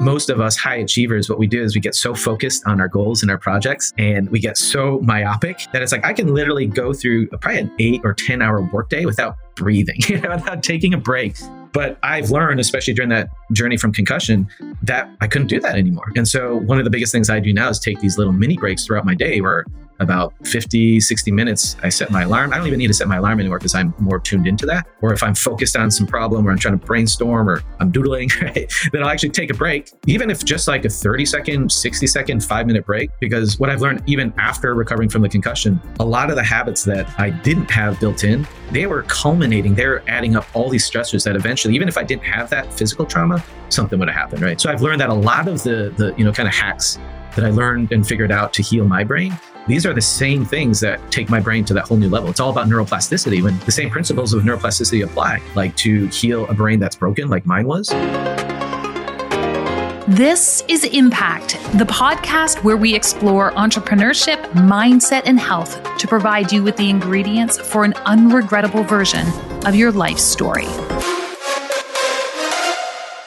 most of us high achievers, what we do is we get so focused on our goals and our projects and we get so myopic that it's like I can literally go through probably an eight or 10 hour workday without breathing, you know, without taking a break. But I've learned, especially during that journey from concussion, that I couldn't do that anymore. And so one of the biggest things I do now is take these little mini breaks throughout my day where about 50, 60 minutes, I set my alarm. I don't even need to set my alarm anymore because I'm more tuned into that. Or if I'm focused on some problem or I'm trying to brainstorm or I'm doodling, right, then I'll actually take a break, even if just like a 30 second, 60 second, five minute break. Because what I've learned, even after recovering from the concussion, a lot of the habits that I didn't have built in, they were culminating, they were adding up all these stressors that eventually, even if I didn't have that physical trauma, something would have happened, right? So I've learned that a lot of the, the you know, kind of hacks that I learned and figured out to heal my brain these are the same things that take my brain to that whole new level. It's all about neuroplasticity when the same principles of neuroplasticity apply, like to heal a brain that's broken, like mine was. This is Impact, the podcast where we explore entrepreneurship, mindset, and health to provide you with the ingredients for an unregrettable version of your life story.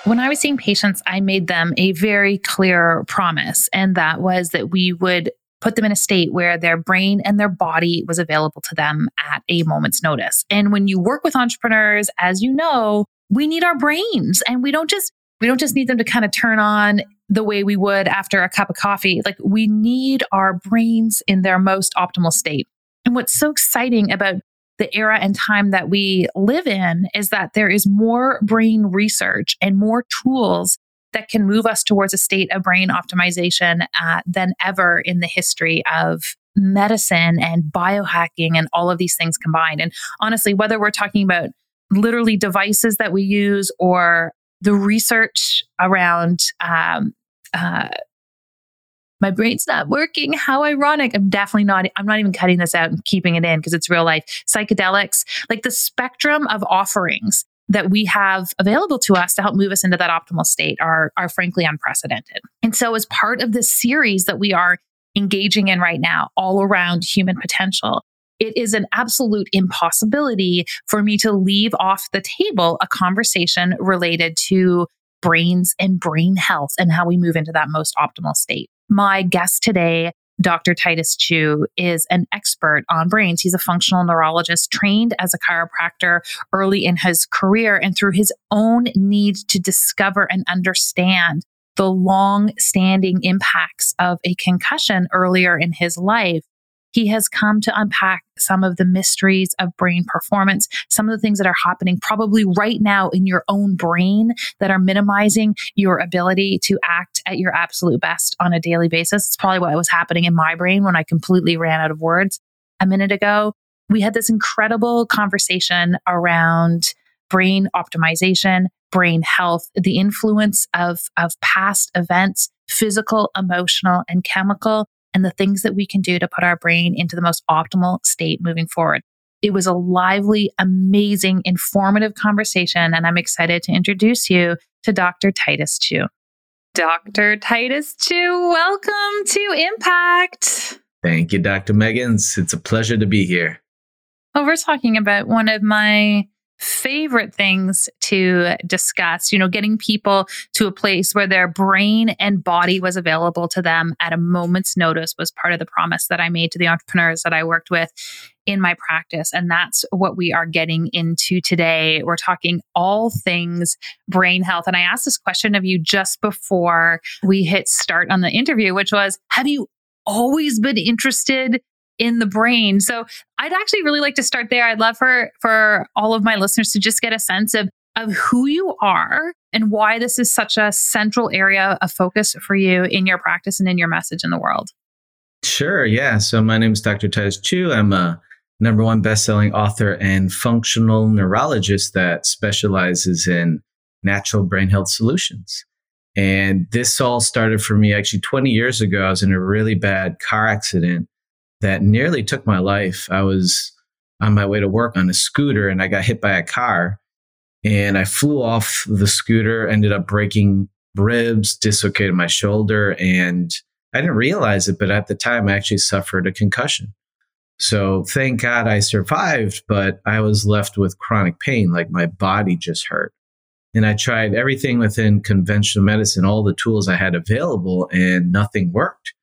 When I was seeing patients, I made them a very clear promise, and that was that we would put them in a state where their brain and their body was available to them at a moment's notice. And when you work with entrepreneurs, as you know, we need our brains and we don't just we don't just need them to kind of turn on the way we would after a cup of coffee. Like we need our brains in their most optimal state. And what's so exciting about the era and time that we live in is that there is more brain research and more tools that can move us towards a state of brain optimization uh, than ever in the history of medicine and biohacking and all of these things combined. And honestly, whether we're talking about literally devices that we use or the research around um, uh, my brain's not working. How ironic. I'm definitely not, I'm not even cutting this out and keeping it in because it's real life. Psychedelics, like the spectrum of offerings that we have available to us to help move us into that optimal state are, are frankly unprecedented. And so, as part of this series that we are engaging in right now, all around human potential, it is an absolute impossibility for me to leave off the table a conversation related to brains and brain health and how we move into that most optimal state. My guest today Dr. Titus Chiu is an expert on brains. He's a functional neurologist trained as a chiropractor early in his career and through his own need to discover and understand the long standing impacts of a concussion earlier in his life he has come to unpack some of the mysteries of brain performance, some of the things that are happening probably right now in your own brain that are minimizing your ability to act at your absolute best on a daily basis. It's probably what was happening in my brain when I completely ran out of words a minute ago. We had this incredible conversation around brain optimization, brain health, the influence of, of past events, physical, emotional, and chemical, and the things that we can do to put our brain into the most optimal state moving forward. It was a lively, amazing, informative conversation, and I'm excited to introduce you to Dr. Titus Chiu. Dr. Titus Chiu, welcome to Impact. Thank you, Dr. Meggans. It's a pleasure to be here. Well, we're talking about one of my favorite things to discuss, you know, getting people to a place where their brain and body was available to them at a moment's notice was part of the promise that I made to the entrepreneurs that I worked with in my practice. And that's what we are getting into today. We're talking all things brain health. And I asked this question of you just before we hit start on the interview, which was Have you always been interested in the brain. So I'd actually really like to start there. I'd love for for all of my listeners to just get a sense of of who you are and why this is such a central area of focus for you in your practice and in your message in the world. Sure, yeah. So my name is Dr. Titus Chiu. I'm a number one best-selling author and functional neurologist that specializes in natural brain health solutions. And this all started for me actually 20 years ago. I was in a really bad car accident that nearly took my life. I was on my way to work on a scooter and I got hit by a car and I flew off the scooter, ended up breaking ribs, dislocated my shoulder, and I didn't realize it, but at the time I actually suffered a concussion. So thank God I survived, but I was left with chronic pain, like my body just hurt. And I tried everything within conventional medicine, all the tools I had available, and nothing worked.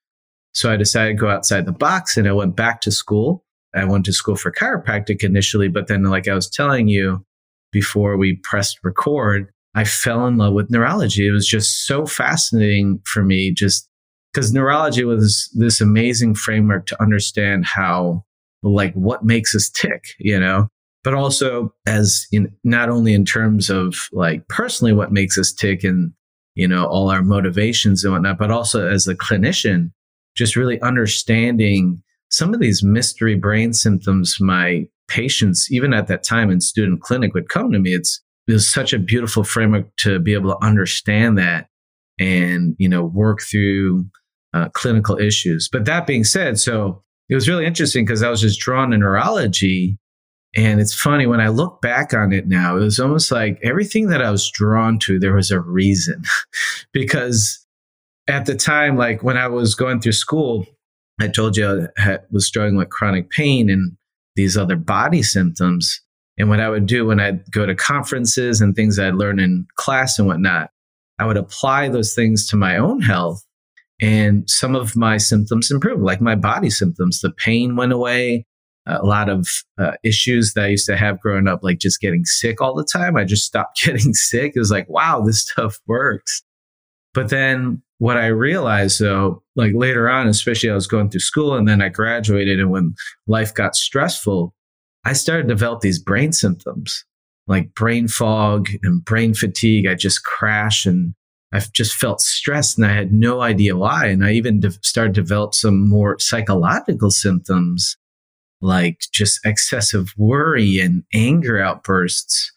So I decided to go outside the box and I went back to school. I went to school for chiropractic initially, but then, like I was telling you before we pressed record, I fell in love with neurology. It was just so fascinating for me, just because neurology was this amazing framework to understand how, like, what makes us tick, you know? but also as in not only in terms of like personally what makes us tick and you know all our motivations and whatnot but also as a clinician just really understanding some of these mystery brain symptoms my patients even at that time in student clinic would come to me. It's it was such a beautiful framework to be able to understand that and you know work through uh, clinical issues. But that being said so it was really interesting because i was just drawn to neurology. And it's funny when I look back on it now, it was almost like everything that I was drawn to, there was a reason. because at the time, like when I was going through school, I told you I was struggling with chronic pain and these other body symptoms. And what I would do when I'd go to conferences and things I'd learn in class and whatnot, I would apply those things to my own health. And some of my symptoms improved, like my body symptoms. The pain went away a lot of uh, issues that I used to have growing up, like just getting sick all the time. I just stopped getting sick. It was like, wow, this stuff works. But then what I realized though, like later on, especially I was going through school and then I graduated and when life got stressful, I started to develop these brain symptoms like brain fog and brain fatigue. I just crash and I've just felt stressed and I had no idea why. And I even de- started to develop some more psychological symptoms like just excessive worry and anger outbursts.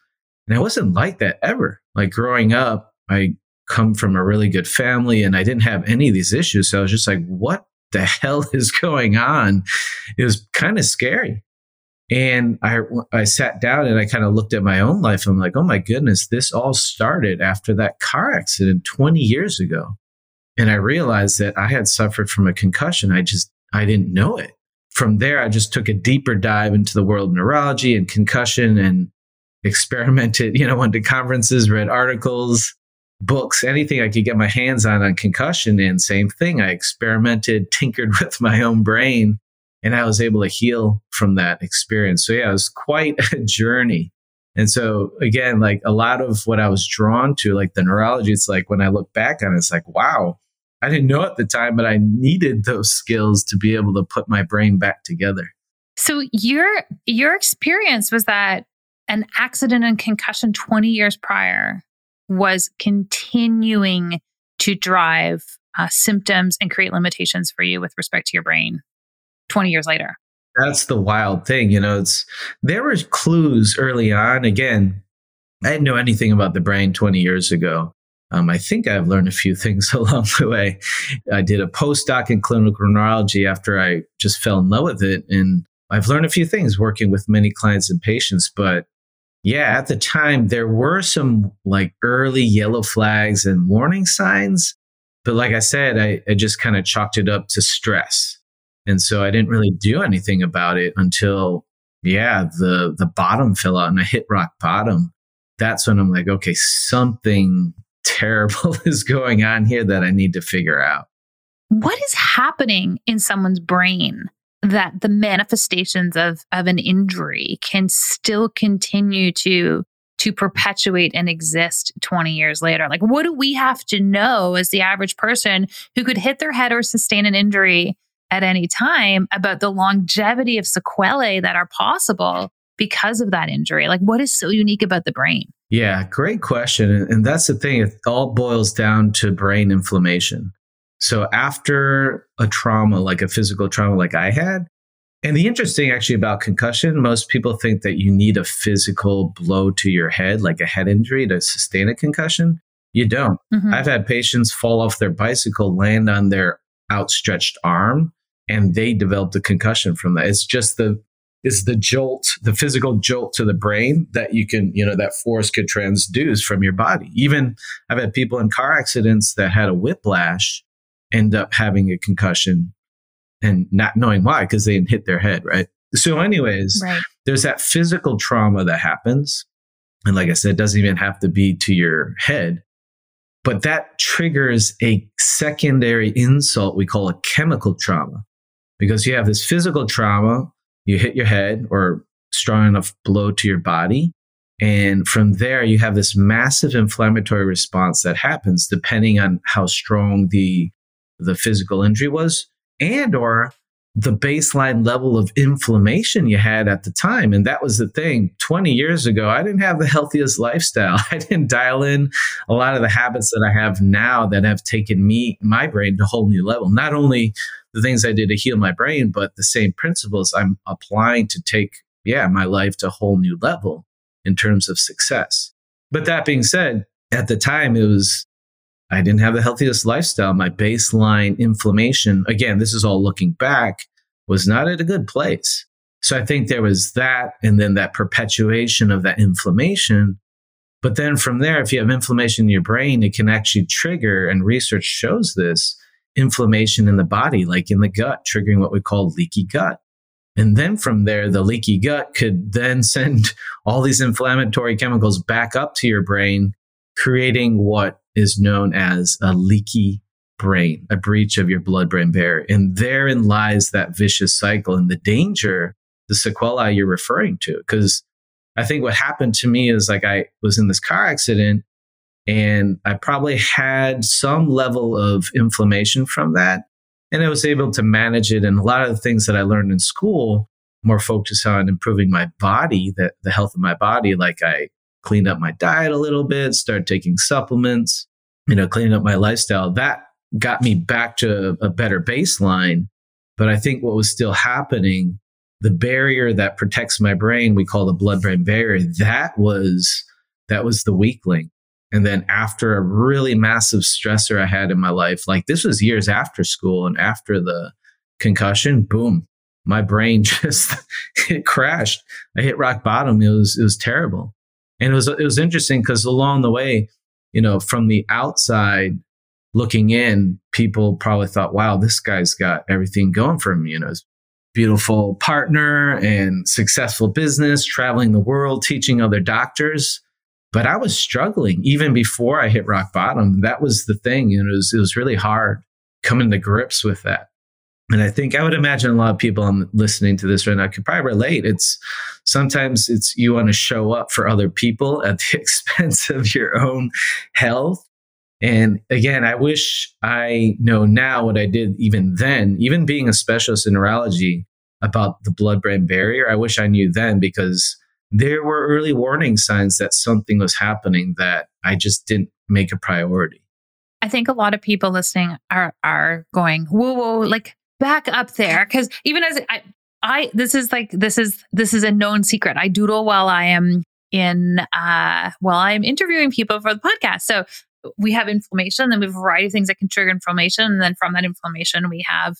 And I wasn't like that ever. Like growing up, I come from a really good family and I didn't have any of these issues. So I was just like, what the hell is going on? It was kind of scary. And I, I sat down and I kind of looked at my own life. I'm like, oh my goodness, this all started after that car accident 20 years ago. And I realized that I had suffered from a concussion. I just, I didn't know it from there, I just took a deeper dive into the world of neurology and concussion and experimented, you know, went to conferences, read articles, books, anything I could get my hands on on concussion. And same thing, I experimented, tinkered with my own brain, and I was able to heal from that experience. So, yeah, it was quite a journey. And so, again, like a lot of what I was drawn to, like the neurology, it's like when I look back on it, it's like, wow, I didn't know at the time, but I needed those skills to be able to put my brain back together. So your your experience was that an accident and concussion 20 years prior was continuing to drive uh, symptoms and create limitations for you with respect to your brain 20 years later. That's the wild thing, you know. It's there were clues early on. Again, I didn't know anything about the brain 20 years ago. Um, I think I've learned a few things along the way. I did a postdoc in clinical neurology after I just fell in love with it. And I've learned a few things working with many clients and patients. But yeah, at the time, there were some like early yellow flags and warning signs. But like I said, I, I just kind of chalked it up to stress. And so I didn't really do anything about it until, yeah, the, the bottom fell out and I hit rock bottom. That's when I'm like, okay, something terrible is going on here that I need to figure out. What is happening in someone's brain that the manifestations of, of an injury can still continue to to perpetuate and exist 20 years later? Like, what do we have to know as the average person who could hit their head or sustain an injury at any time about the longevity of sequelae that are possible because of that injury? Like, what is so unique about the brain? Yeah, great question. And that's the thing, it all boils down to brain inflammation. So after a trauma, like a physical trauma like I had, and the interesting actually about concussion, most people think that you need a physical blow to your head, like a head injury to sustain a concussion. You don't. Mm-hmm. I've had patients fall off their bicycle, land on their outstretched arm, and they developed a concussion from that. It's just the is the jolt, the physical jolt to the brain that you can, you know, that force could transduce from your body. Even I've had people in car accidents that had a whiplash end up having a concussion and not knowing why because they didn't hit their head, right? So, anyways, right. there's that physical trauma that happens. And like I said, it doesn't even have to be to your head. But that triggers a secondary insult we call a chemical trauma because you have this physical trauma, you hit your head or strong enough blow to your body. And from there, you have this massive inflammatory response that happens depending on how strong the, the physical injury was and or the baseline level of inflammation you had at the time. And that was the thing. 20 years ago, I didn't have the healthiest lifestyle. I didn't dial in a lot of the habits that I have now that have taken me, my brain to a whole new level. Not only the things I did to heal my brain, but the same principles I'm applying to take, yeah, my life to a whole new level in terms of success. But that being said, at the time, it was I didn't have the healthiest lifestyle. My baseline inflammation, again, this is all looking back, was not at a good place. So I think there was that, and then that perpetuation of that inflammation. But then from there, if you have inflammation in your brain, it can actually trigger, and research shows this inflammation in the body, like in the gut, triggering what we call leaky gut. And then from there, the leaky gut could then send all these inflammatory chemicals back up to your brain, creating what is known as a leaky brain, a breach of your blood brain barrier. And therein lies that vicious cycle and the danger, the sequelae you're referring to. Because I think what happened to me is like I was in this car accident and I probably had some level of inflammation from that. And I was able to manage it. And a lot of the things that I learned in school, more focused on improving my body, the, the health of my body, like I cleaned up my diet a little bit, started taking supplements, you know, cleaning up my lifestyle. That got me back to a better baseline. But I think what was still happening, the barrier that protects my brain, we call the blood brain barrier, that was, that was the weak link. And then after a really massive stressor I had in my life, like this was years after school and after the concussion, boom, my brain just it crashed. I hit rock bottom. It was it was terrible. And it was it was interesting because along the way, you know, from the outside looking in, people probably thought, wow, this guy's got everything going for him, you know, beautiful partner and successful business, traveling the world, teaching other doctors. But I was struggling even before I hit rock bottom. That was the thing. And it was, it was really hard coming to grips with that. And I think I would imagine a lot of people listening to this right now could probably relate. It's sometimes it's you want to show up for other people at the expense of your own health. And again, I wish I know now what I did even then, even being a specialist in neurology about the blood brain barrier. I wish I knew then because there were early warning signs that something was happening that I just didn't make a priority. I think a lot of people listening are are going, whoa, whoa, like back up there because even as I, I this is like this is this is a known secret. I doodle while I am in uh while I'm interviewing people for the podcast. So we have inflammation, then we have a variety of things that can trigger inflammation, and then from that inflammation we have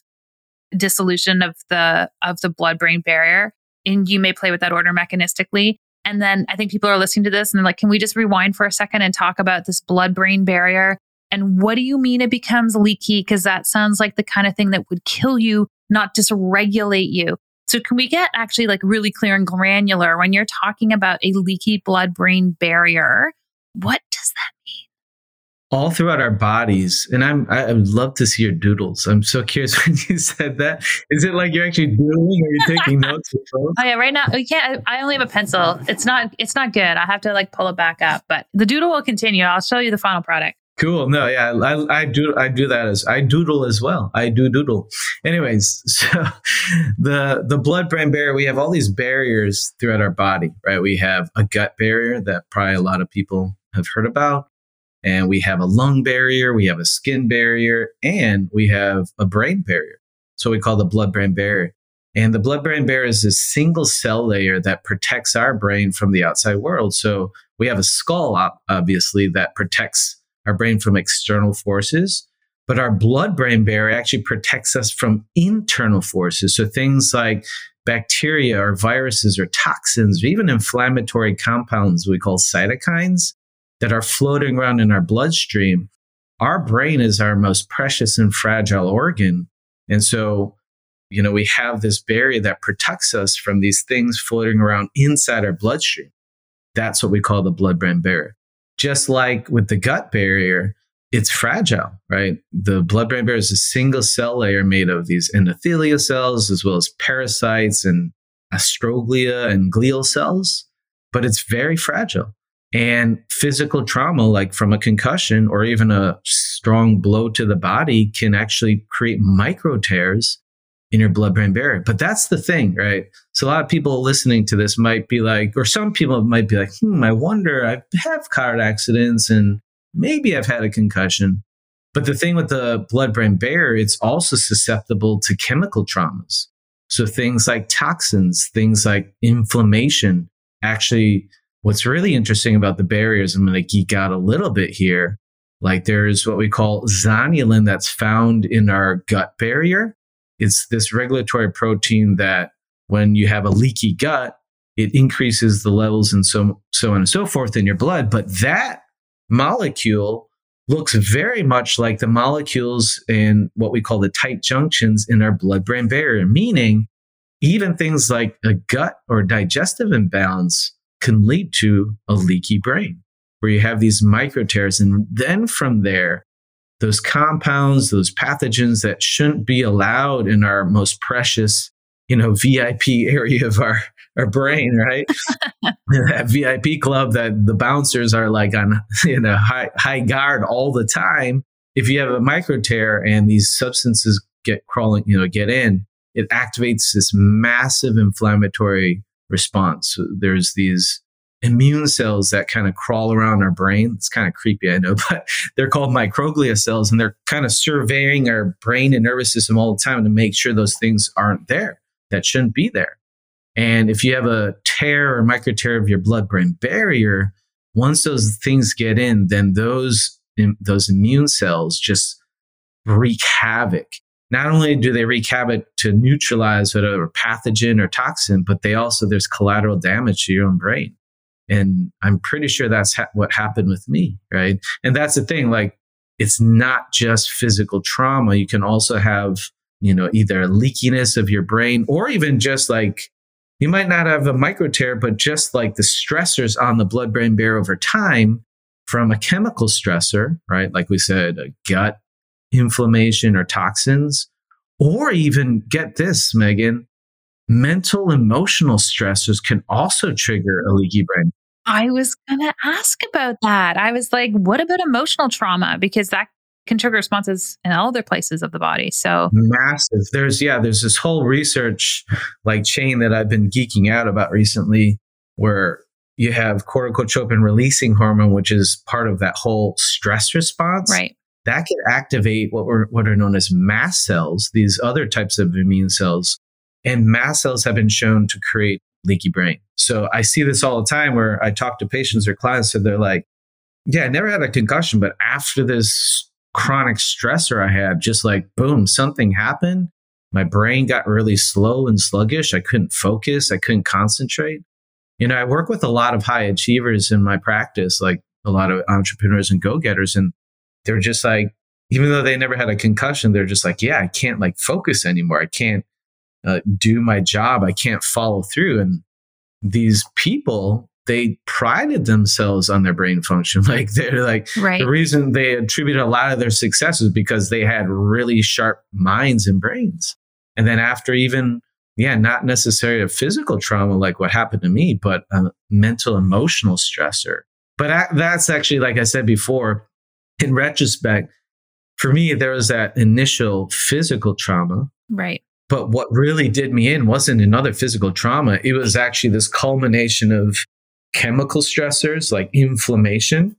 dissolution of the of the blood brain barrier. And you may play with that order mechanistically. And then I think people are listening to this and they're like, can we just rewind for a second and talk about this blood brain barrier and what do you mean it becomes leaky? Because that sounds like the kind of thing that would kill you, not dysregulate you. So, can we get actually like really clear and granular when you're talking about a leaky blood brain barrier? What does that mean? all throughout our bodies. And I'm I would love to see your doodles. I'm so curious when you said that. Is it like you're actually doodling or you're taking notes? Oh yeah, right now oh, we can't. I only have a pencil. It's not. It's not good. I have to like pull it back up. But the doodle will continue. I'll show you the final product. Cool. No, yeah, I, I do. I do that as I doodle as well. I do doodle. Anyways, so the the blood brain barrier. We have all these barriers throughout our body, right? We have a gut barrier that probably a lot of people have heard about, and we have a lung barrier, we have a skin barrier, and we have a brain barrier. So we call the blood brain barrier. And the blood brain barrier is a single cell layer that protects our brain from the outside world. So we have a skull, obviously, that protects our brain from external forces, but our blood brain barrier actually protects us from internal forces. So things like bacteria or viruses or toxins or even inflammatory compounds we call cytokines that are floating around in our bloodstream. Our brain is our most precious and fragile organ. And so, you know, we have this barrier that protects us from these things floating around inside our bloodstream. That's what we call the blood brain barrier. Just like with the gut barrier, it's fragile, right? The blood brain barrier is a single cell layer made of these endothelial cells as well as pericytes and astroglia and glial cells, but it's very fragile. And physical trauma, like from a concussion or even a strong blow to the body, can actually create micro tears in your blood brain barrier. But that's the thing, right? So a lot of people listening to this might be like, or some people might be like, hmm, I wonder, I have car accidents and maybe I've had a concussion. But the thing with the blood brain barrier, it's also susceptible to chemical traumas. So things like toxins, things like inflammation. Actually, what's really interesting about the barriers, I'm going to geek out a little bit here. Like there's what we call zonulin that's found in our gut barrier. It's this regulatory protein that when you have a leaky gut, it increases the levels and so, so on and so forth in your blood. But that molecule looks very much like the molecules in what we call the tight junctions in our blood brain barrier, meaning even things like a gut or digestive imbalance can lead to a leaky brain where you have these micro tears. And then from there, those compounds, those pathogens that shouldn't be allowed in our most precious, you know, VIP area of our our brain, right? that VIP club that the bouncers are like on, you know, high, high guard all the time. If you have a micro tear and these substances get crawling, you know, get in, it activates this massive inflammatory response. So there's these immune cells that kind of crawl around our brain. It's kind of creepy, I know, but they're called microglia cells and they're kind of surveying our brain and nervous system all the time to make sure those things aren't there that shouldn't be there. And if you have a tear or micro tear of your blood brain barrier, once those things get in, then those, those immune cells just wreak havoc. Not only do they wreak havoc to neutralize whatever pathogen or toxin, but they also, there's collateral damage to your own brain. And I'm pretty sure that's ha- what happened with me, right? And that's the thing, like, it's not just physical trauma. You can also have, you know, either leakiness of your brain or even just like you might not have a micro tear, but just like the stressors on the blood brain barrier over time from a chemical stressor, right? Like we said, a gut inflammation or toxins, or even get this, Megan, mental emotional stressors can also trigger a leaky brain. I was going to ask about that. I was like, what about emotional trauma? Because that can trigger responses in other places of the body. So massive. There's yeah, there's this whole research like chain that I've been geeking out about recently where you have corticotropin releasing hormone, which is part of that whole stress response. Right. That can activate what were what are known as mast cells, these other types of immune cells. And mast cells have been shown to create leaky brain. So I see this all the time where I talk to patients or clients and they're like, yeah, I never had a concussion, but after this chronic stressor I had, just like boom, something happened. My brain got really slow and sluggish. I couldn't focus. I couldn't concentrate. You know, I work with a lot of high achievers in my practice, like a lot of entrepreneurs and go getters. And they're just like, even though they never had a concussion, they're just like, yeah, I can't like focus anymore. I can't uh, do my job. I can't follow through. And these people they prided themselves on their brain function. Like they're like right. the reason they attribute a lot of their success is because they had really sharp minds and brains. And then after even, yeah, not necessarily a physical trauma like what happened to me, but a mental emotional stressor. But that's actually, like I said before, in retrospect, for me, there was that initial physical trauma. Right. But what really did me in wasn't another physical trauma. It was actually this culmination of chemical stressors like inflammation,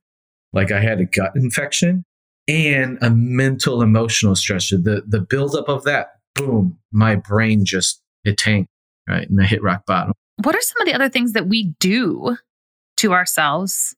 like I had a gut infection, and a mental emotional stressor. The the buildup of that, boom, my brain just it tanked, right? And I hit rock bottom. What are some of the other things that we do to ourselves,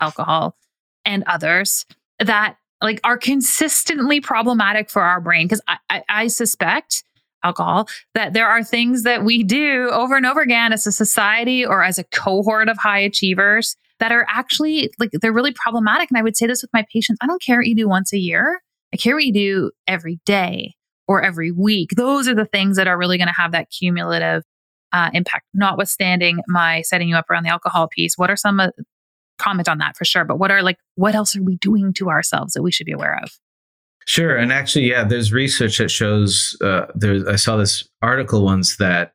alcohol and others, that like are consistently problematic for our brain? Because I, I, I suspect alcohol, that there are things that we do over and over again as a society or as a cohort of high achievers that are actually like they're really problematic. And I would say this with my patients I don't care what you do once a year, I care what you do every day or every week. Those are the things that are really going to have that cumulative uh, impact, notwithstanding my setting you up around the alcohol piece. What are some uh, comment on that for sure? But what are like, what else are we doing to ourselves that we should be aware of? Sure, and actually, yeah, there's research that shows. Uh, there, I saw this article once that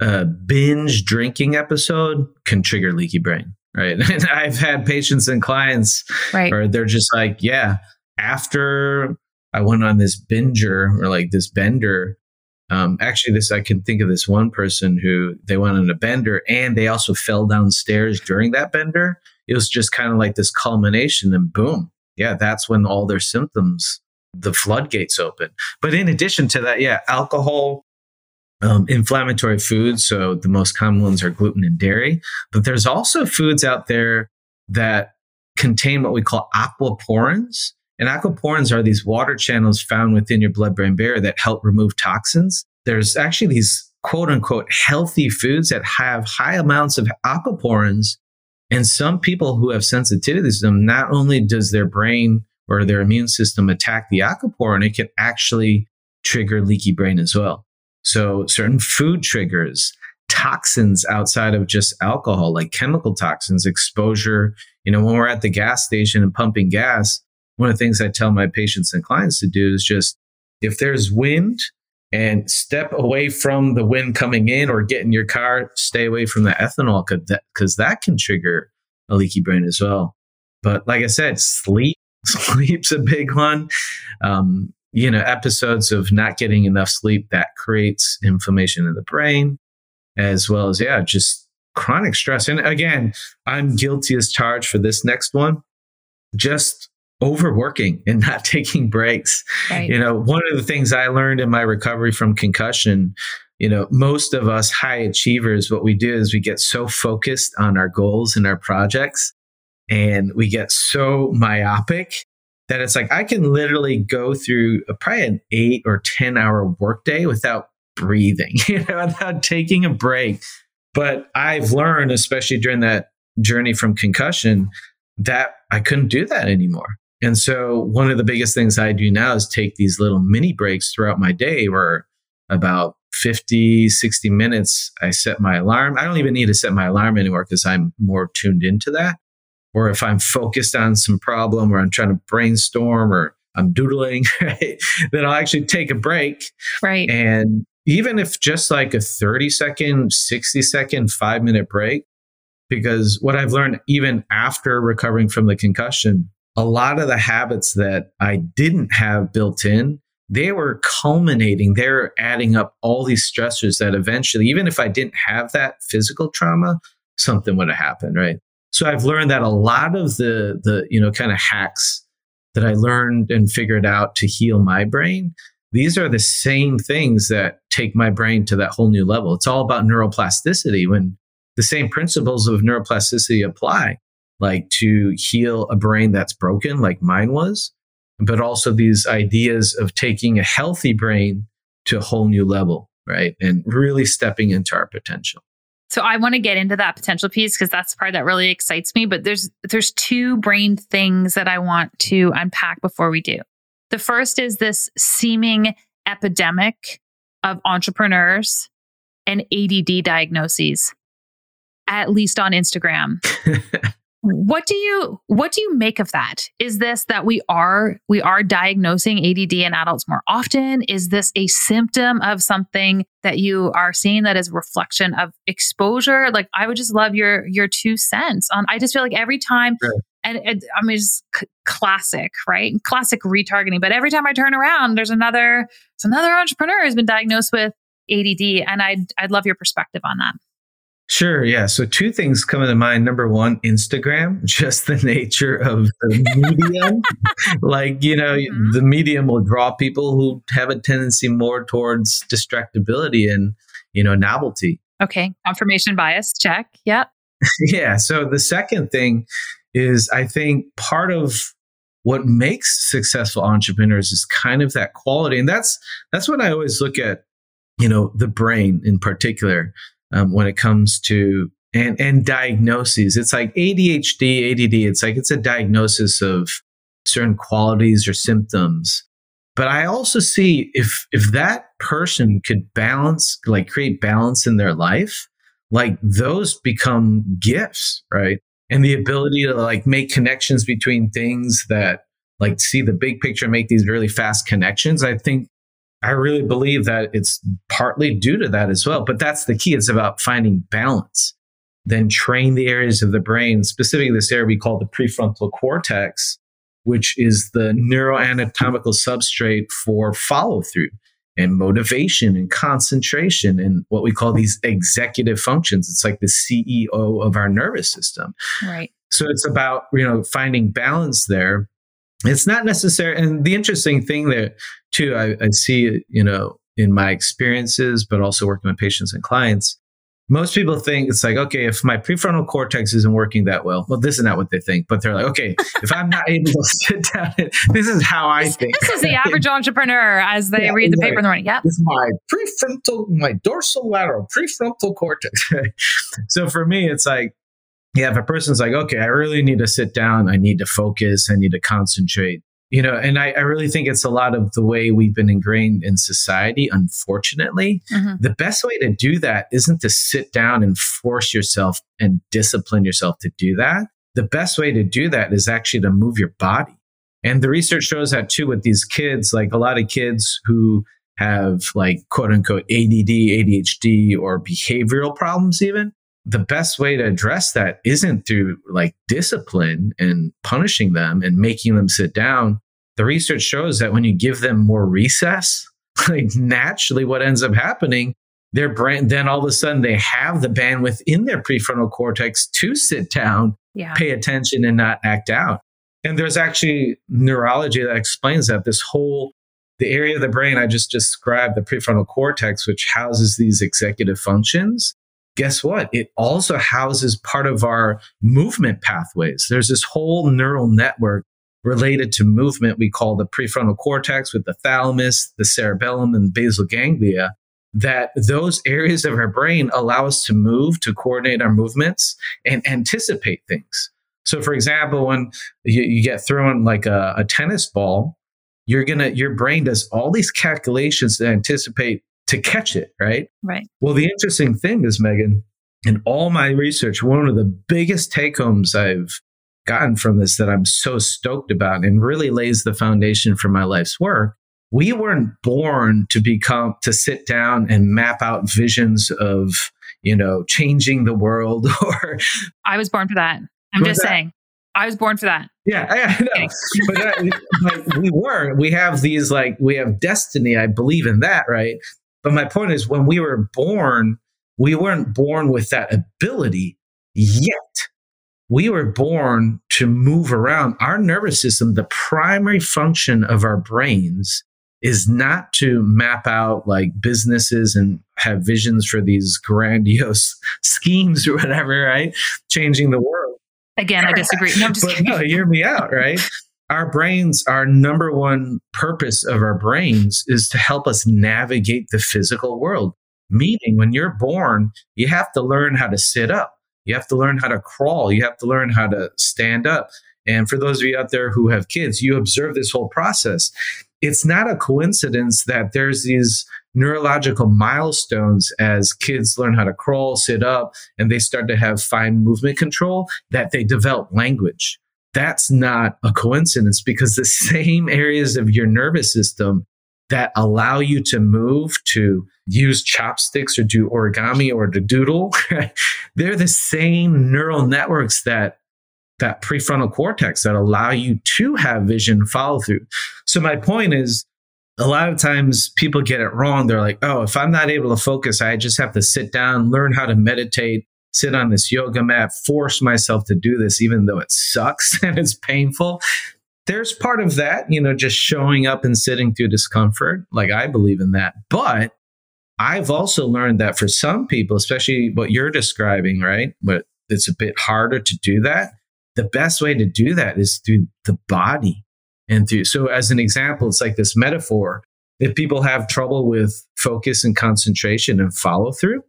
a binge drinking episode can trigger leaky brain. Right, and I've had patients and clients, right, or they're just like, yeah, after I went on this binger or like this bender. Um, actually, this I can think of this one person who they went on a bender and they also fell downstairs during that bender. It was just kind of like this culmination, and boom, yeah, that's when all their symptoms, the floodgates open. But in addition to that, yeah, alcohol, um, inflammatory foods. So the most common ones are gluten and dairy. But there's also foods out there that contain what we call aquaporins. And aquaporins are these water channels found within your blood brain barrier that help remove toxins. There's actually these quote unquote healthy foods that have high amounts of aquaporins. And some people who have sensitivities to them, not only does their brain or their immune system attack the aquaporin, it can actually trigger leaky brain as well. So certain food triggers, toxins outside of just alcohol, like chemical toxins, exposure. You know, when we're at the gas station and pumping gas, one of the things I tell my patients and clients to do is just if there's wind and step away from the wind coming in or get in your car, stay away from the ethanol because that, that can trigger a leaky brain as well. But like I said, sleep, sleep's a big one. Um, you know, episodes of not getting enough sleep that creates inflammation in the brain, as well as, yeah, just chronic stress. And again, I'm guilty as charged for this next one. Just overworking and not taking breaks. Right. You know, one of the things I learned in my recovery from concussion, you know, most of us high achievers, what we do is we get so focused on our goals and our projects and we get so myopic that it's like I can literally go through a, probably an eight or 10 hour workday without breathing, you know, without taking a break. But I've learned, especially during that journey from concussion, that I couldn't do that anymore. And so one of the biggest things I do now is take these little mini breaks throughout my day where about 50, 60 minutes, I set my alarm. I don't even need to set my alarm anymore because I'm more tuned into that. Or if I'm focused on some problem or I'm trying to brainstorm or I'm doodling, right, then I'll actually take a break. Right. And even if just like a 30 second, 60 second, five minute break, because what I've learned even after recovering from the concussion a lot of the habits that I didn't have built in, they were culminating, they're adding up all these stressors that eventually, even if I didn't have that physical trauma, something would have happened, right? So I've learned that a lot of the the you know kind of hacks that I learned and figured out to heal my brain, these are the same things that take my brain to that whole new level. It's all about neuroplasticity when the same principles of neuroplasticity apply like to heal a brain that's broken, like mine was, but also these ideas of taking a healthy brain to a whole new level, right? And really stepping into our potential. So I want to get into that potential piece because that's the part that really excites me. But there's there's two brain things that I want to unpack before we do. The first is this seeming epidemic of entrepreneurs and ADD diagnoses, at least on Instagram. What do you what do you make of that? Is this that we are we are diagnosing ADD in adults more often? Is this a symptom of something that you are seeing that is reflection of exposure? Like I would just love your your two cents on. I just feel like every time and it, I mean it's c- classic, right? Classic retargeting. But every time I turn around, there's another it's another entrepreneur who's been diagnosed with ADD, and I'd I'd love your perspective on that. Sure. Yeah. So two things come to mind. Number one, Instagram, just the nature of the medium. like, you know, mm-hmm. the medium will draw people who have a tendency more towards distractibility and, you know, novelty. Okay. Confirmation bias. Check. Yeah. yeah. So the second thing is I think part of what makes successful entrepreneurs is kind of that quality. And that's that's what I always look at, you know, the brain in particular um, when it comes to and and diagnoses. It's like ADHD, ADD. It's like it's a diagnosis of certain qualities or symptoms. But I also see if if that person could balance, like create balance in their life, like those become gifts, right? And the ability to like make connections between things that like see the big picture, make these really fast connections. I think I really believe that it's partly due to that as well. But that's the key. It's about finding balance. Then train the areas of the brain, specifically this area we call the prefrontal cortex, which is the neuroanatomical substrate for follow through and motivation and concentration and what we call these executive functions. It's like the CEO of our nervous system. Right. So it's about, you know, finding balance there. It's not necessary. And the interesting thing there too, I, I see, you know, in my experiences, but also working with patients and clients, most people think it's like, okay, if my prefrontal cortex isn't working that well, well, this is not what they think, but they're like, okay, if I'm not able to sit down, this is how I this, think. This is the average entrepreneur as they yeah, read the paper in the morning. Yep. It's my prefrontal, my dorsal lateral prefrontal cortex. so for me, it's like, yeah, if a person's like, okay, I really need to sit down, I need to focus, I need to concentrate, you know and I, I, really think it's a lot of the way we've been ingrained in society unfortunately. Mm-hmm. the best way to do that isn't to sit down and force yourself and discipline yourself to do that. The best way to do that is actually to move your body. And the research shows that too with these kids like a lot of kids who have like quote unquote add adhd or behavioral problems even the best way to address that isn't through like discipline and punishing them and making them sit down. The research shows that when you give them more recess, like naturally what ends up happening, their brain, then all of a sudden they have the bandwidth in their prefrontal cortex to sit down, yeah. pay attention, and not act out. And there's actually neurology that explains that this whole the area of the brain I just described, the prefrontal cortex, which houses these executive functions, guess what? It also houses part of our movement pathways. There's this whole neural network related to movement we call the prefrontal cortex with the thalamus, the cerebellum, and basal ganglia. That those areas of our brain allow us to move, to coordinate our movements, and anticipate things. So, for example, when you, you get thrown like a, a tennis ball, you're gonna your brain does all these calculations to anticipate to catch it, right? Right. Well, the interesting thing is, Megan, in all my research, one of the biggest take homes I've gotten from this that I'm so stoked about and really lays the foundation for my life's work. We weren't born to become, to sit down and map out visions of, you know, changing the world or. I was born for that. I'm just that? saying. I was born for that. Yeah, I know. but, that, but we weren't. We have these like we have destiny. I believe in that, right? But my point is, when we were born, we weren't born with that ability yet. We were born to move around. Our nervous system, the primary function of our brains is not to map out like businesses and have visions for these grandiose schemes or whatever, right? Changing the world. Again, I disagree. No, I'm just but kidding. no, hear me out, right? Our brains, our number one purpose of our brains is to help us navigate the physical world. Meaning, when you're born, you have to learn how to sit up. You have to learn how to crawl. You have to learn how to stand up. And for those of you out there who have kids, you observe this whole process. It's not a coincidence that there's these neurological milestones as kids learn how to crawl, sit up, and they start to have fine movement control that they develop language that's not a coincidence because the same areas of your nervous system that allow you to move to use chopsticks or do origami or to doodle they're the same neural networks that that prefrontal cortex that allow you to have vision follow through. So my point is a lot of times people get it wrong. They're like oh if i'm not able to focus i just have to sit down learn how to meditate sit on this yoga mat, force myself to do this, even though it sucks and it's painful. There's part of that, you know, just showing up and sitting through discomfort. Like I believe in that. But I've also learned that for some people, especially what you're describing, right? But it's a bit harder to do that. The best way to do that is through the body and through. So, as an example, it's like this metaphor. If people have trouble with focus and concentration and follow through,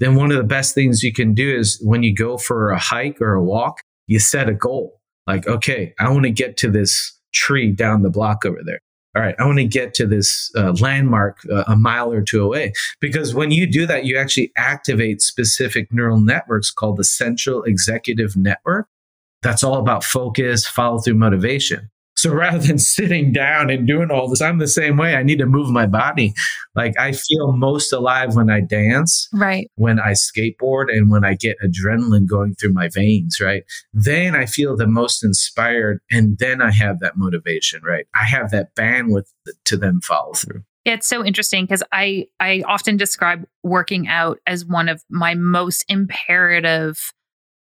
then one of the best things you can do is when you go for a hike or a walk, you set a goal. Like, okay, I want to get to this tree down the block over there. all right, I want to get to this uh, landmark uh, a mile or two away. Because when you do that, you actually activate specific neural networks called the central executive network. That's all about focus, follow through motivation. So rather than sitting down and doing all this, I'm the same way. I need to move my body. Like I feel most alive when I dance, right? When I skateboard and when I get adrenaline going through my veins, right? Then I feel the most inspired and then I have that motivation, right? I have that bandwidth to then follow through. Yeah, It's so interesting because I I often describe working out as one of my most imperative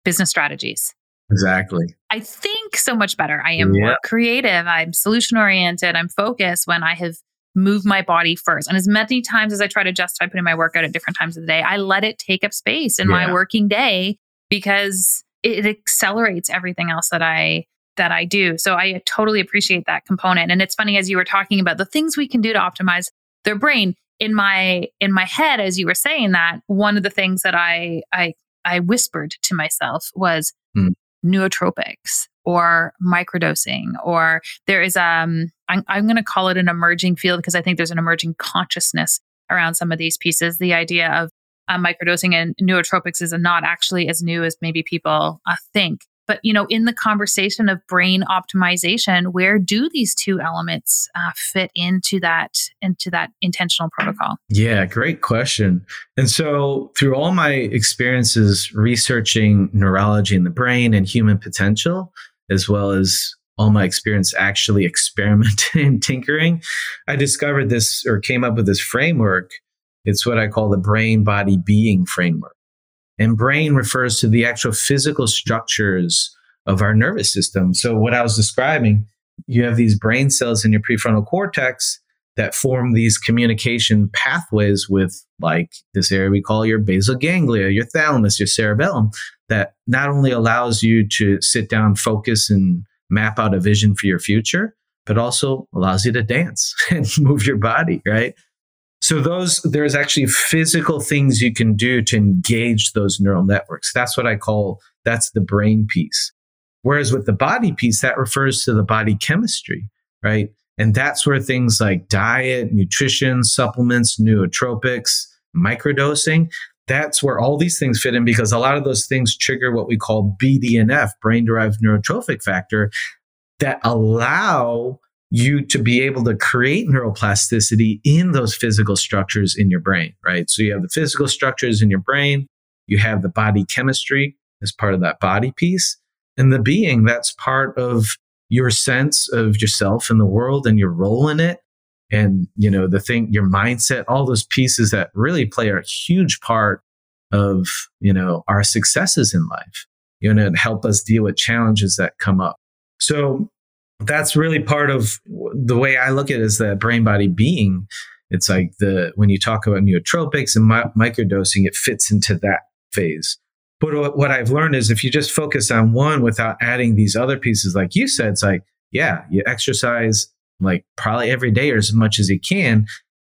business strategies Exactly. I think so much better. I am yeah. more creative. I'm solution oriented. I'm focused when I have moved my body first. And as many times as I try to justify putting my workout at different times of the day, I let it take up space in yeah. my working day because it accelerates everything else that I that I do. So I totally appreciate that component. And it's funny as you were talking about the things we can do to optimize their brain in my in my head as you were saying that one of the things that I I I whispered to myself was mm nootropics or microdosing or there is um i'm, I'm going to call it an emerging field because i think there's an emerging consciousness around some of these pieces. The idea of uh, microdosing and nootropics is not actually as new as maybe people uh, think but you know in the conversation of brain optimization where do these two elements uh, fit into that into that intentional protocol? Yeah great question. And so through all my experiences researching neurology in the brain and human potential as well as all my experience actually experimenting and tinkering i discovered this or came up with this framework. It's what i call the brain body being framework and brain refers to the actual physical structures of our nervous system. So, what I was describing, you have these brain cells in your prefrontal cortex that form these communication pathways with, like, this area we call your basal ganglia, your thalamus, your cerebellum, that not only allows you to sit down, focus, and map out a vision for your future, but also allows you to dance and move your body, right? So those there's actually physical things you can do to engage those neural networks. That's what I call that's the brain piece. Whereas with the body piece, that refers to the body chemistry, right? And that's where things like diet, nutrition, supplements, nootropics, microdosing, that's where all these things fit in because a lot of those things trigger what we call BDNF, brain derived neurotrophic factor, that allow you to be able to create neuroplasticity in those physical structures in your brain, right? So you have the physical structures in your brain, you have the body chemistry as part of that body piece, and the being that's part of your sense of yourself and the world and your role in it. And, you know, the thing, your mindset, all those pieces that really play a huge part of, you know, our successes in life, you know, and help us deal with challenges that come up. So that's really part of the way I look at it as the brain body being. It's like the when you talk about nootropics and mi- microdosing, it fits into that phase. But what I've learned is if you just focus on one without adding these other pieces, like you said, it's like, yeah, you exercise like probably every day or as much as you can.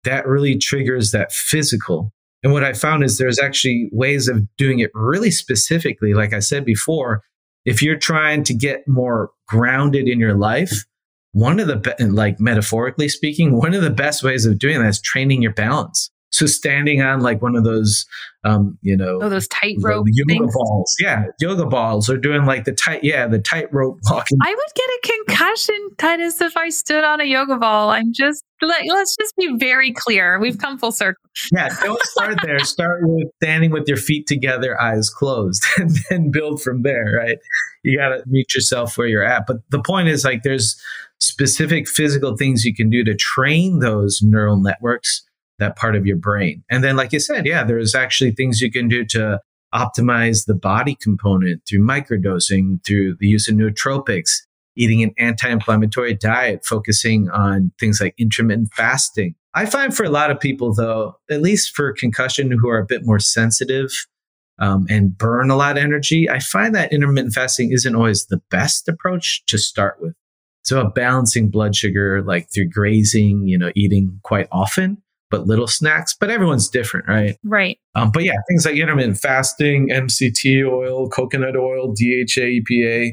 That really triggers that physical. And what I found is there's actually ways of doing it really specifically. Like I said before, if you're trying to get more grounded in your life, one of the, be- like metaphorically speaking, one of the best ways of doing that is training your balance. So standing on like one of those, um, you know, oh, those tightrope yoga things. balls, yeah, yoga balls, or doing like the tight, yeah, the tightrope walking. I would get a concussion, Titus, if I stood on a yoga ball. I'm just let, let's just be very clear. We've come full circle. Yeah, don't start there. Start with standing with your feet together, eyes closed, and then build from there. Right? You got to meet yourself where you're at. But the point is, like, there's specific physical things you can do to train those neural networks that part of your brain. And then, like you said, yeah, there's actually things you can do to optimize the body component through microdosing, through the use of nootropics, eating an anti inflammatory diet, focusing on things like intermittent fasting. I find for a lot of people, though, at least for concussion who are a bit more sensitive um, and burn a lot of energy, I find that intermittent fasting isn't always the best approach to start with. So, a balancing blood sugar, like through grazing, you know, eating quite often, but little snacks. But everyone's different, right? Right. Um, but yeah, things like intermittent fasting, MCT oil, coconut oil, DHA, EPA,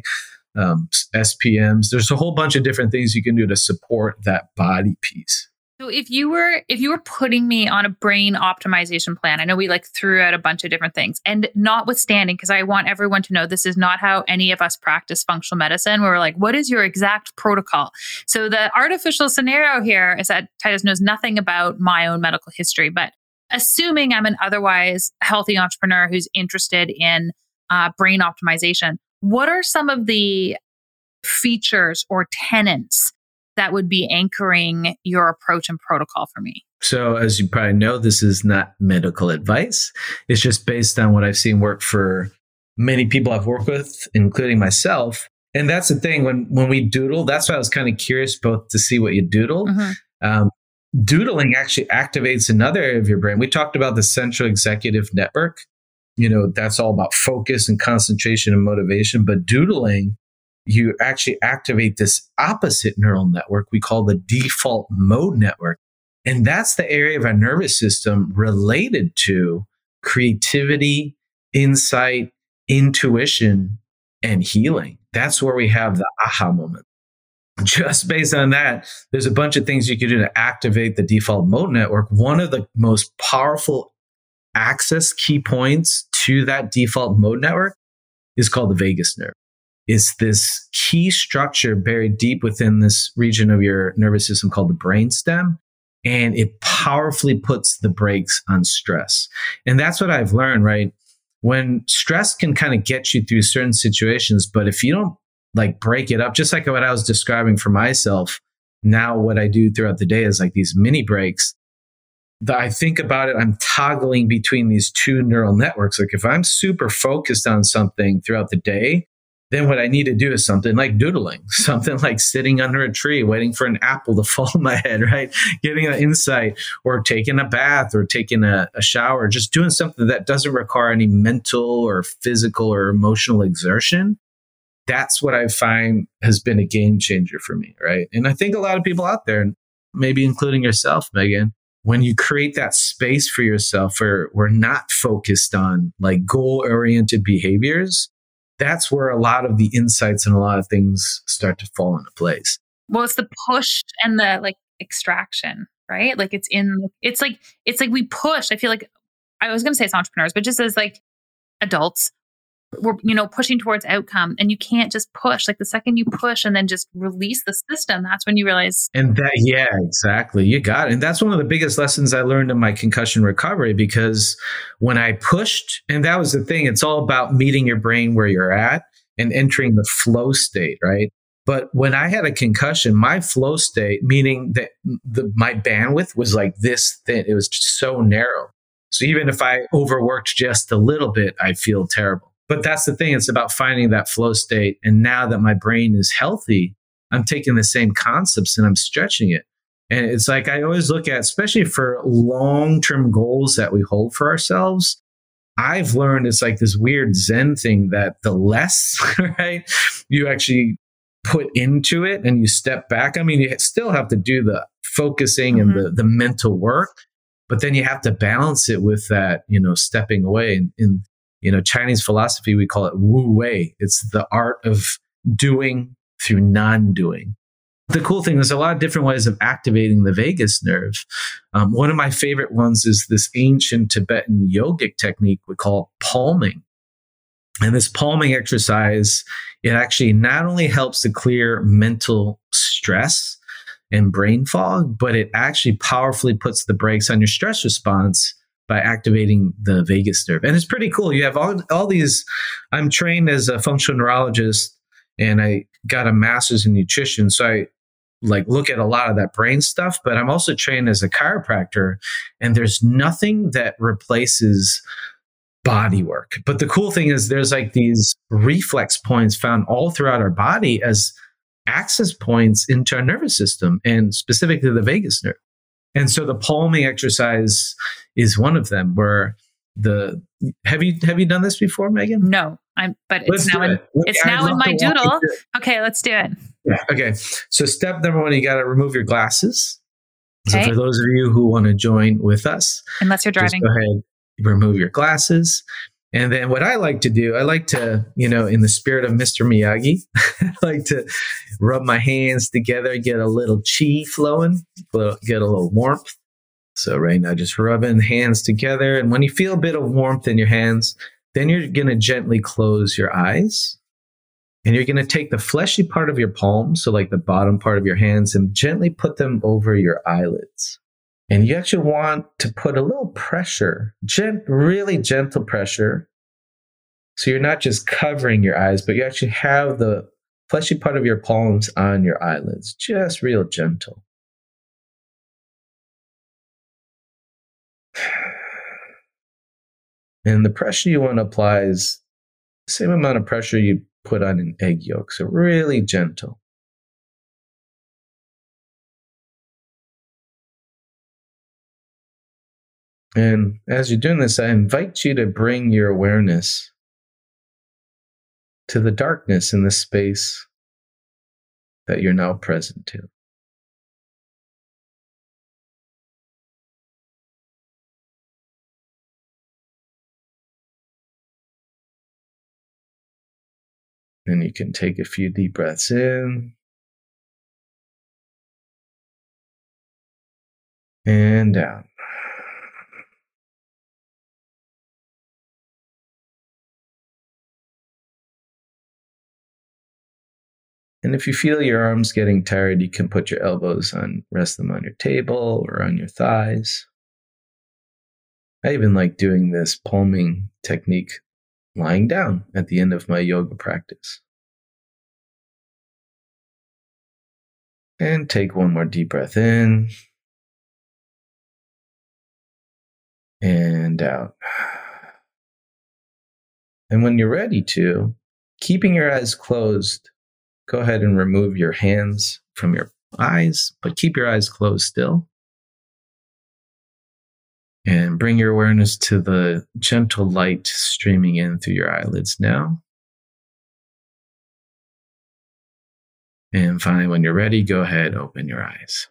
um, SPMs. There's a whole bunch of different things you can do to support that body piece. So if you were if you were putting me on a brain optimization plan, I know we like threw out a bunch of different things. And notwithstanding, because I want everyone to know this is not how any of us practice functional medicine. Where we're like, what is your exact protocol? So the artificial scenario here is that Titus knows nothing about my own medical history, but assuming I'm an otherwise healthy entrepreneur who's interested in uh, brain optimization, what are some of the features or tenants that would be anchoring your approach and protocol for me? So, as you probably know, this is not medical advice. It's just based on what I've seen work for many people I've worked with, including myself. And that's the thing when when we doodle. That's why I was kind of curious both to see what you doodle. Mm-hmm. Um, doodling actually activates another area of your brain. We talked about the central executive network. You know, that's all about focus and concentration and motivation. But doodling you actually activate this opposite neural network we call the default mode network. And that's the area of our nervous system related to creativity, insight, intuition, and healing. That's where we have the aha moment. Just based on that, there's a bunch of things you can do to activate the default mode network. One of the most powerful access key points to that default mode network is called the vagus nerve It's this key structure buried deep within this region of your nervous system called the brainstem. And it powerfully puts the brakes on stress. And that's what I've learned, right? When stress can kind of get you through certain situations, but if you don't like break it up, just like what I was describing for myself, now what I do throughout the day is like these mini breaks. That I think about it, I'm toggling between these two neural networks. Like if I'm super focused on something throughout the day, then what I need to do is something like doodling, something like sitting under a tree, waiting for an apple to fall on my head, right? Getting an insight or taking a bath or taking a, a, shower, just doing something that doesn't require any mental or physical or emotional exertion. That's what I find has been a game changer for me, right? And I think a lot of people out there, maybe including yourself, Megan, when you create that space for yourself where we're not focused on like goal oriented behaviors, that's where a lot of the insights and a lot of things start to fall into place. Well, it's the push and the like extraction, right? Like it's in, it's like, it's like we push. I feel like I was going to say it's entrepreneurs, but just as like adults, we're you know pushing towards outcome. And you can't just push. Like the second you push and then just release the system that's when you realize and that yeah exactly. You got it. And that's one of the biggest lessons i learned in my concussion recovery because when i pushed and that was the thing it's all about meeting your brain where you're at and entering the flow state right? But when I had a concussion, my flow state, meaning that the, my bandwidth was like this thin, it was just so narrow. So even if I overworked just a little bit, I feel terrible. But that's the thing. It's about finding that flow state. And now that my brain is healthy, I'm taking the same concepts and I'm stretching it. And it's like I always look at, especially for long term goals that we hold for ourselves. I've learned it's like this weird Zen thing that the less, right, you actually put into it and you step back. I mean, you still have to do the focusing mm-hmm. and the, the mental work, but then you have to balance it with that, you know, stepping away. And, and you know, Chinese philosophy, we call it wu wei. It's the art of doing through non doing. The cool thing, there's a lot of different ways of activating the vagus nerve. Um, one of my favorite ones is this ancient Tibetan yogic technique we call palming. And this palming exercise, it actually not only helps to clear mental stress and brain fog, but it actually powerfully puts the brakes on your stress response by activating the vagus nerve. And it's pretty cool. You have all, all these. I'm trained as a functional neurologist and I got a master's in nutrition. So I like look at a lot of that brain stuff, but I'm also trained as a chiropractor and there's nothing that replaces body work. But the cool thing is there's like these reflex points found all throughout our body as access points into our nervous system and specifically the vagus nerve. And so the palming exercise is one of them where the have you have you done this before, Megan? No, I'm but it's let's now in, it's now in my doodle. Okay, let's do it. Yeah. Okay. So step number one, you got to remove your glasses. Okay. So for those of you who want to join with us, unless you're driving, go ahead, remove your glasses. And then what I like to do, I like to, you know, in the spirit of Mr. Miyagi, I like to rub my hands together, get a little chi flowing, get a little warmth. So right now, just rubbing hands together. And when you feel a bit of warmth in your hands, then you're going to gently close your eyes. And you're going to take the fleshy part of your palm, so like the bottom part of your hands, and gently put them over your eyelids. And you actually want to put a little pressure, gent- really gentle pressure. So you're not just covering your eyes, but you actually have the fleshy part of your palms on your eyelids, just real gentle. And the pressure you want to apply is the same amount of pressure you put on an egg yolk. So really gentle. And as you're doing this, I invite you to bring your awareness to the darkness in the space that you're now present to. And you can take a few deep breaths in and out. And if you feel your arms getting tired, you can put your elbows on, rest them on your table or on your thighs. I even like doing this palming technique lying down at the end of my yoga practice. And take one more deep breath in and out. And when you're ready to, keeping your eyes closed, go ahead and remove your hands from your eyes, but keep your eyes closed still. And bring your awareness to the gentle light streaming in through your eyelids now. And finally, when you're ready, go ahead, open your eyes.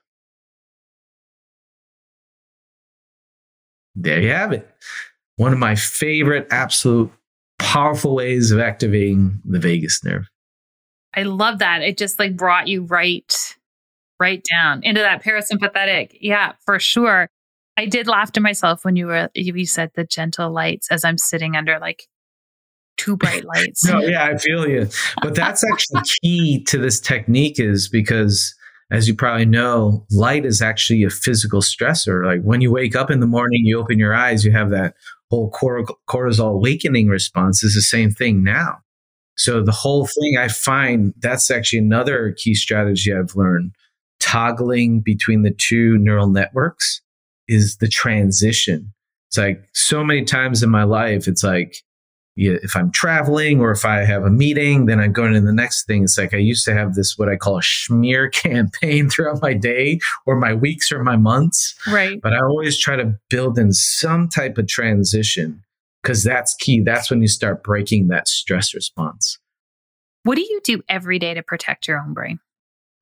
There you have it. One of my favorite, absolute powerful ways of activating the vagus nerve. I love that. It just like brought you right right down into that parasympathetic. Yeah, for sure. I did laugh to myself when you were you said the gentle lights as I'm sitting under like two bright lights. no, yeah, I feel you. But that's actually key to this technique is because as you probably know, light is actually a physical stressor. Like when you wake up in the morning, you open your eyes, you have that whole cortisol awakening response is the same thing now. So the whole thing I find that's actually another key strategy I've learned. Toggling between the two neural networks is the transition. It's like so many times in my life, it's like yeah, if I'm traveling or if I have a meeting, then I'm going to the next thing. It's like I used to have this what I call a smear campaign throughout my day or my weeks or my months. Right. But I always try to build in some type of transition because that's key. That's when you start breaking that stress response. What do you do every day to protect your own brain?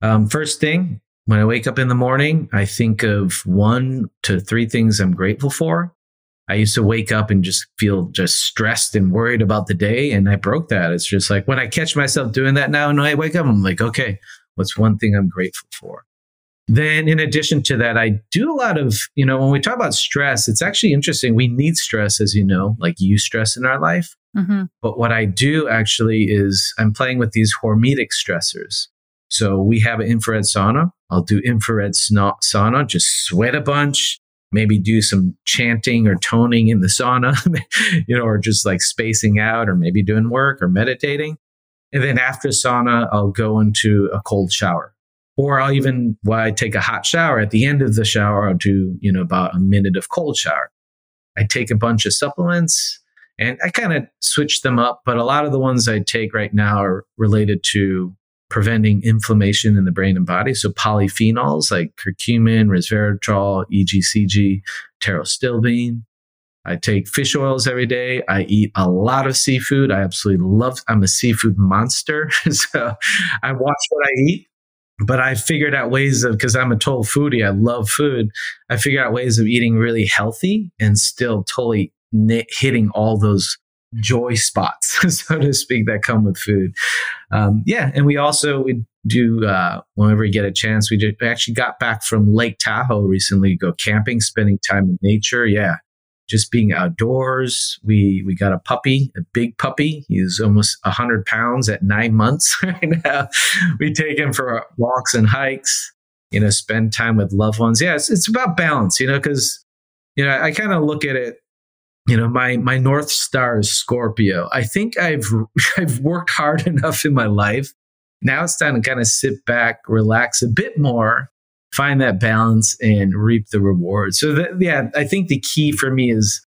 Um, first thing, when I wake up in the morning, I think of one to three things I'm grateful for. I used to wake up and just feel just stressed and worried about the day. And I broke that. It's just like when I catch myself doing that now and I wake up, I'm like, okay, what's one thing I'm grateful for? Then, in addition to that, I do a lot of, you know, when we talk about stress, it's actually interesting. We need stress, as you know, like you stress in our life. Mm-hmm. But what I do actually is I'm playing with these hormetic stressors. So we have an infrared sauna. I'll do infrared sauna, just sweat a bunch, maybe do some chanting or toning in the sauna, you know, or just like spacing out or maybe doing work or meditating. And then after sauna, I'll go into a cold shower or I'll even why I take a hot shower at the end of the shower, I'll do, you know, about a minute of cold shower. I take a bunch of supplements and I kind of switch them up, but a lot of the ones I take right now are related to preventing inflammation in the brain and body. So polyphenols like curcumin, resveratrol, EGCG, pterostilbene. I take fish oils every day. I eat a lot of seafood. I absolutely love, I'm a seafood monster. so I watch what I eat but I figured out ways of because I'm a total foodie. I love food. I figured out ways of eating really healthy and still totally hitting all those joy spots, so to speak, that come with food. Um, yeah, and we also we do uh, whenever we get a chance. We, we actually got back from Lake Tahoe recently. Go camping, spending time in nature. Yeah, just being outdoors. We we got a puppy, a big puppy. He's almost hundred pounds at nine months right now. We take him for walks and hikes. You know, spend time with loved ones. Yeah, it's, it's about balance. You know, because you know I kind of look at it you know my my north star is scorpio i think i've i've worked hard enough in my life now it's time to kind of sit back relax a bit more find that balance and reap the rewards so yeah i think the key for me is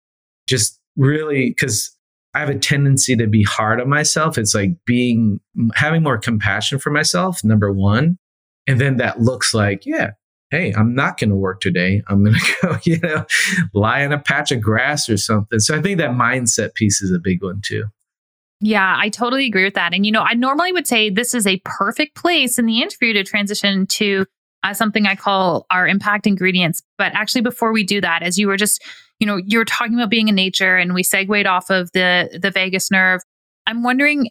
just really because i have a tendency to be hard on myself it's like being having more compassion for myself number one and then that looks like yeah hey, I'm not going to work today. I'm going to go, you know, lie on a patch of grass or something. So I think that mindset piece is a big one too. Yeah, I totally agree with that. And, you know, I normally would say this is a perfect place in the interview to transition to uh, something I call our impact ingredients. But actually, before we do that, as you were just, you know, you're talking about being in nature and we segued off of the the vagus nerve. I'm wondering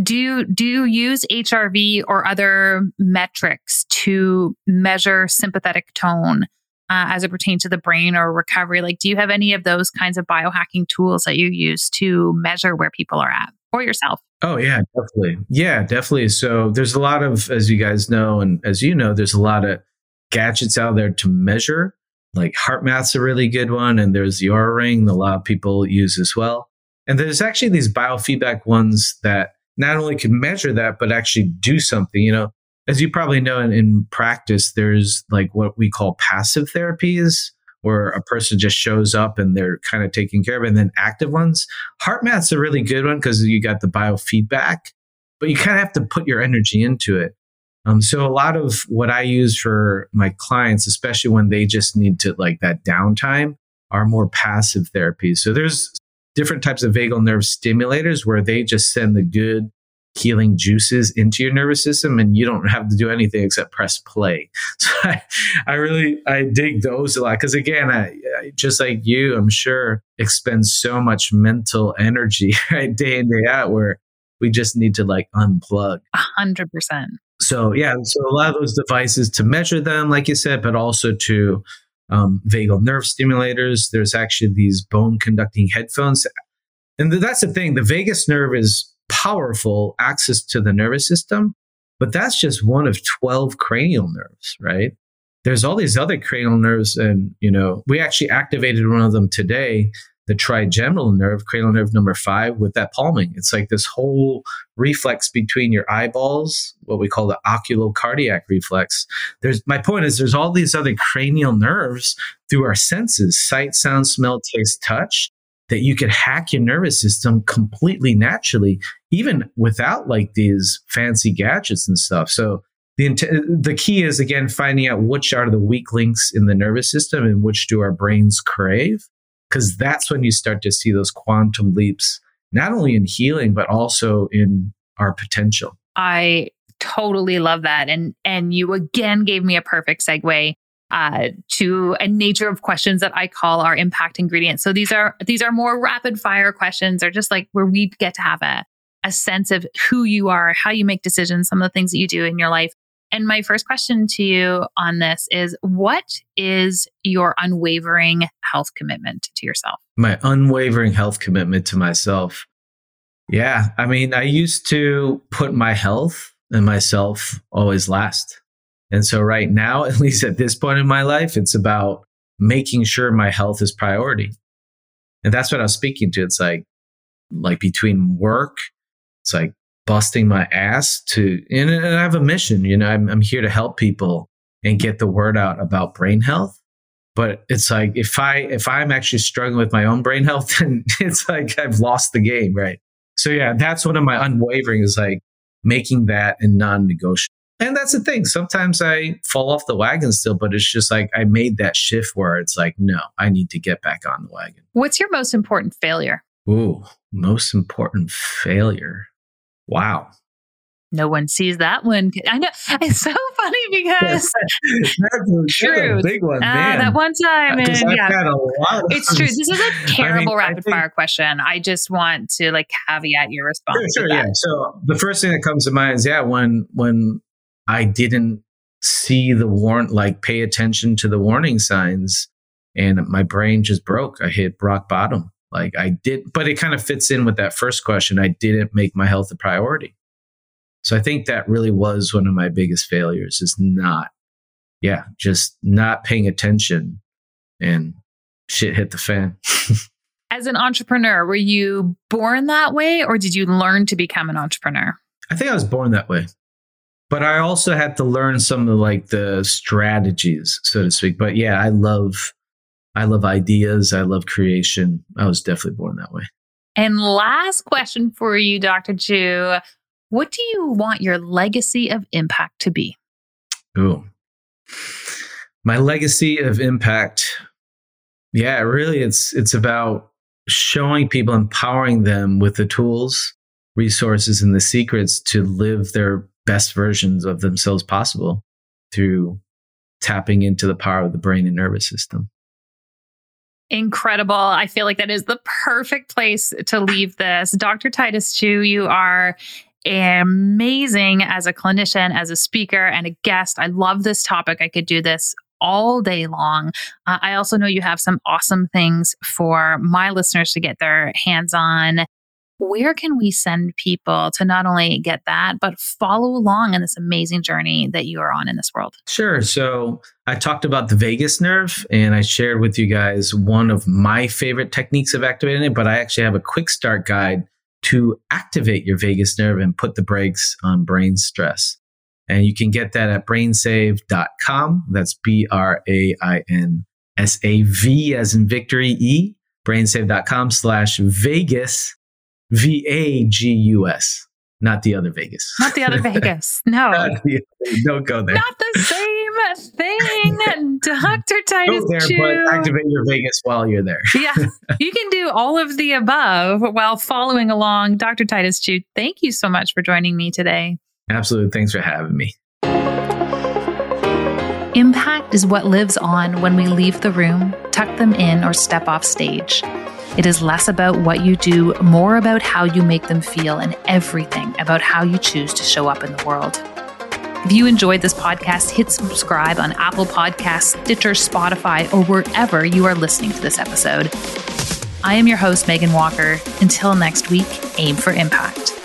do you, do you use HRV or other metrics to measure sympathetic tone uh, as it pertains to the brain or recovery? Like, do you have any of those kinds of biohacking tools that you use to measure where people are at or yourself? Oh, yeah, definitely. Yeah, definitely. So there's a lot of, as you guys know, and as you know, there's a lot of gadgets out there to measure. Like HeartMath's a really good one, and there's the Oura Ring that a lot of people use as well. And there's actually these biofeedback ones that not only can measure that, but actually do something. You know, as you probably know in, in practice, there's like what we call passive therapies where a person just shows up and they're kind of taking care of. And then active ones. HeartMath's a really good one because you got the biofeedback, but you kind of have to put your energy into it. Um, so a lot of what I use for my clients, especially when they just need to like that downtime, are more passive therapies. So there's different types of vagal nerve stimulators where they just send the good healing juices into your nervous system and you don't have to do anything except press play. So I, I really, I dig those a lot. Cause again, I, just like you, I'm sure expend so much mental energy right day in, day out where we just need to like unplug. A hundred percent. So yeah, so a lot of those devices to measure them, like you said, but also to um, vagal nerve stimulators. There's actually these bone conducting headphones. And that's the thing the vagus nerve is powerful access to the nervous system, but that's just one of 12 cranial nerves, right? There's all these other cranial nerves. And, you know, we actually activated one of them today the trigeminal nerve, cranial nerve number five, with that palming. It's like this whole reflex between your eyeballs, what we call the oculocardiac reflex. There's my point is there's all these other cranial nerves through our senses, sight, sound, smell, taste, touch, that you could hack your nervous system completely naturally, even without like these fancy gadgets and stuff. So the, the key is again finding out which are the weak links in the nervous system and which do our brains crave because that's when you start to see those quantum leaps, not only in healing, but also in our potential. I totally love that. And, and you again gave me a perfect segue uh, to a nature of questions that I call our impact ingredients. So these are these are more rapid fire questions, or just like where we get to have a a sense of who you are, how you make decisions, some of the things that you do in your life, and my first question to you on this is what is your unwavering health commitment to yourself? My unwavering health commitment to myself. Yeah. I mean, I used to put my health and myself always last. And so right now, at least at this point in my life, it's about making sure my health is priority. And that's what I was speaking to. It's like, like between work, it's like busting my ass to, and, and I have a mission, you know, I'm, I'm here to help people and get the word out about brain health. But it's like, if I, if I'm actually struggling with my own brain health, then it's like I've lost the game. Right. So yeah, that's one of my unwavering is like making that a non-negotiable. And that's the thing. Sometimes I fall off the wagon still, but it's just like I made that shift where it's like, no, I need to get back on the wagon. What's your most important failure? Ooh, most important failure. Wow. no one sees that one. I know it's so funny because that's, true. big one, uh. That one time, and, yeah, it's true. This is a terrible I mean, rapid think, fire question. I just want to like caveat your response. Sure, sure yeah. So the first thing that comes to mind is yeah, when when I didn't see the warrant, like pay attention to the warning signs, and my brain just broke. I hit rock bottom. Like I did, but it kind of fits in with that first question. I didn't make my health a priority. So I think that really was one of my biggest failures is not, yeah, just not paying attention and shit hit the fan. As an entrepreneur, were you born that way or did you learn to become an entrepreneur? I think I was born that way. But I also had to learn some of like the strategies, so to speak. But yeah, I love I love ideas. I love creation. I was definitely born that way. And last question for you, Dr. Chiu. What do you want your legacy of impact to be? Ooh. My legacy of impact. Yeah, really it's it's about showing people, empowering them with the tools, resources, and the secrets to live their best versions of themselves possible through tapping into the power of the brain and nervous system. Incredible. I feel like that is the perfect place to leave this. Dr. Titus Chiu, you are amazing as a clinician, as a speaker, and a guest. I love this topic. I could do this all day long. Uh, I also know you have some awesome things for my listeners to get their hands on. Where can we send people to not only get that, but follow along in this amazing journey that you are on in this world? Sure. So, I talked about the vagus nerve and I shared with you guys one of my favorite techniques of activating it, but I actually have a quick start guide to activate your vagus nerve and put the brakes on brain stress. And you can get that at brainsave.com. That's B R A I N S A V as in victory E, brainsave.com slash vagus, V A G U S, not the other Vegas. Not the other Vegas. No. the, don't go there. Not the same thing, Dr. Titus. Go there, Chiu. but activate your Vegas while you're there. yeah, you can do all of the above while following along. Dr. Titus Chiu, thank you so much for joining me today. Absolutely. Thanks for having me. Impact is what lives on when we leave the room, tuck them in, or step off stage. It is less about what you do, more about how you make them feel, and everything about how you choose to show up in the world. If you enjoyed this podcast, hit subscribe on Apple Podcasts, Stitcher, Spotify, or wherever you are listening to this episode. I am your host, Megan Walker. Until next week, aim for impact.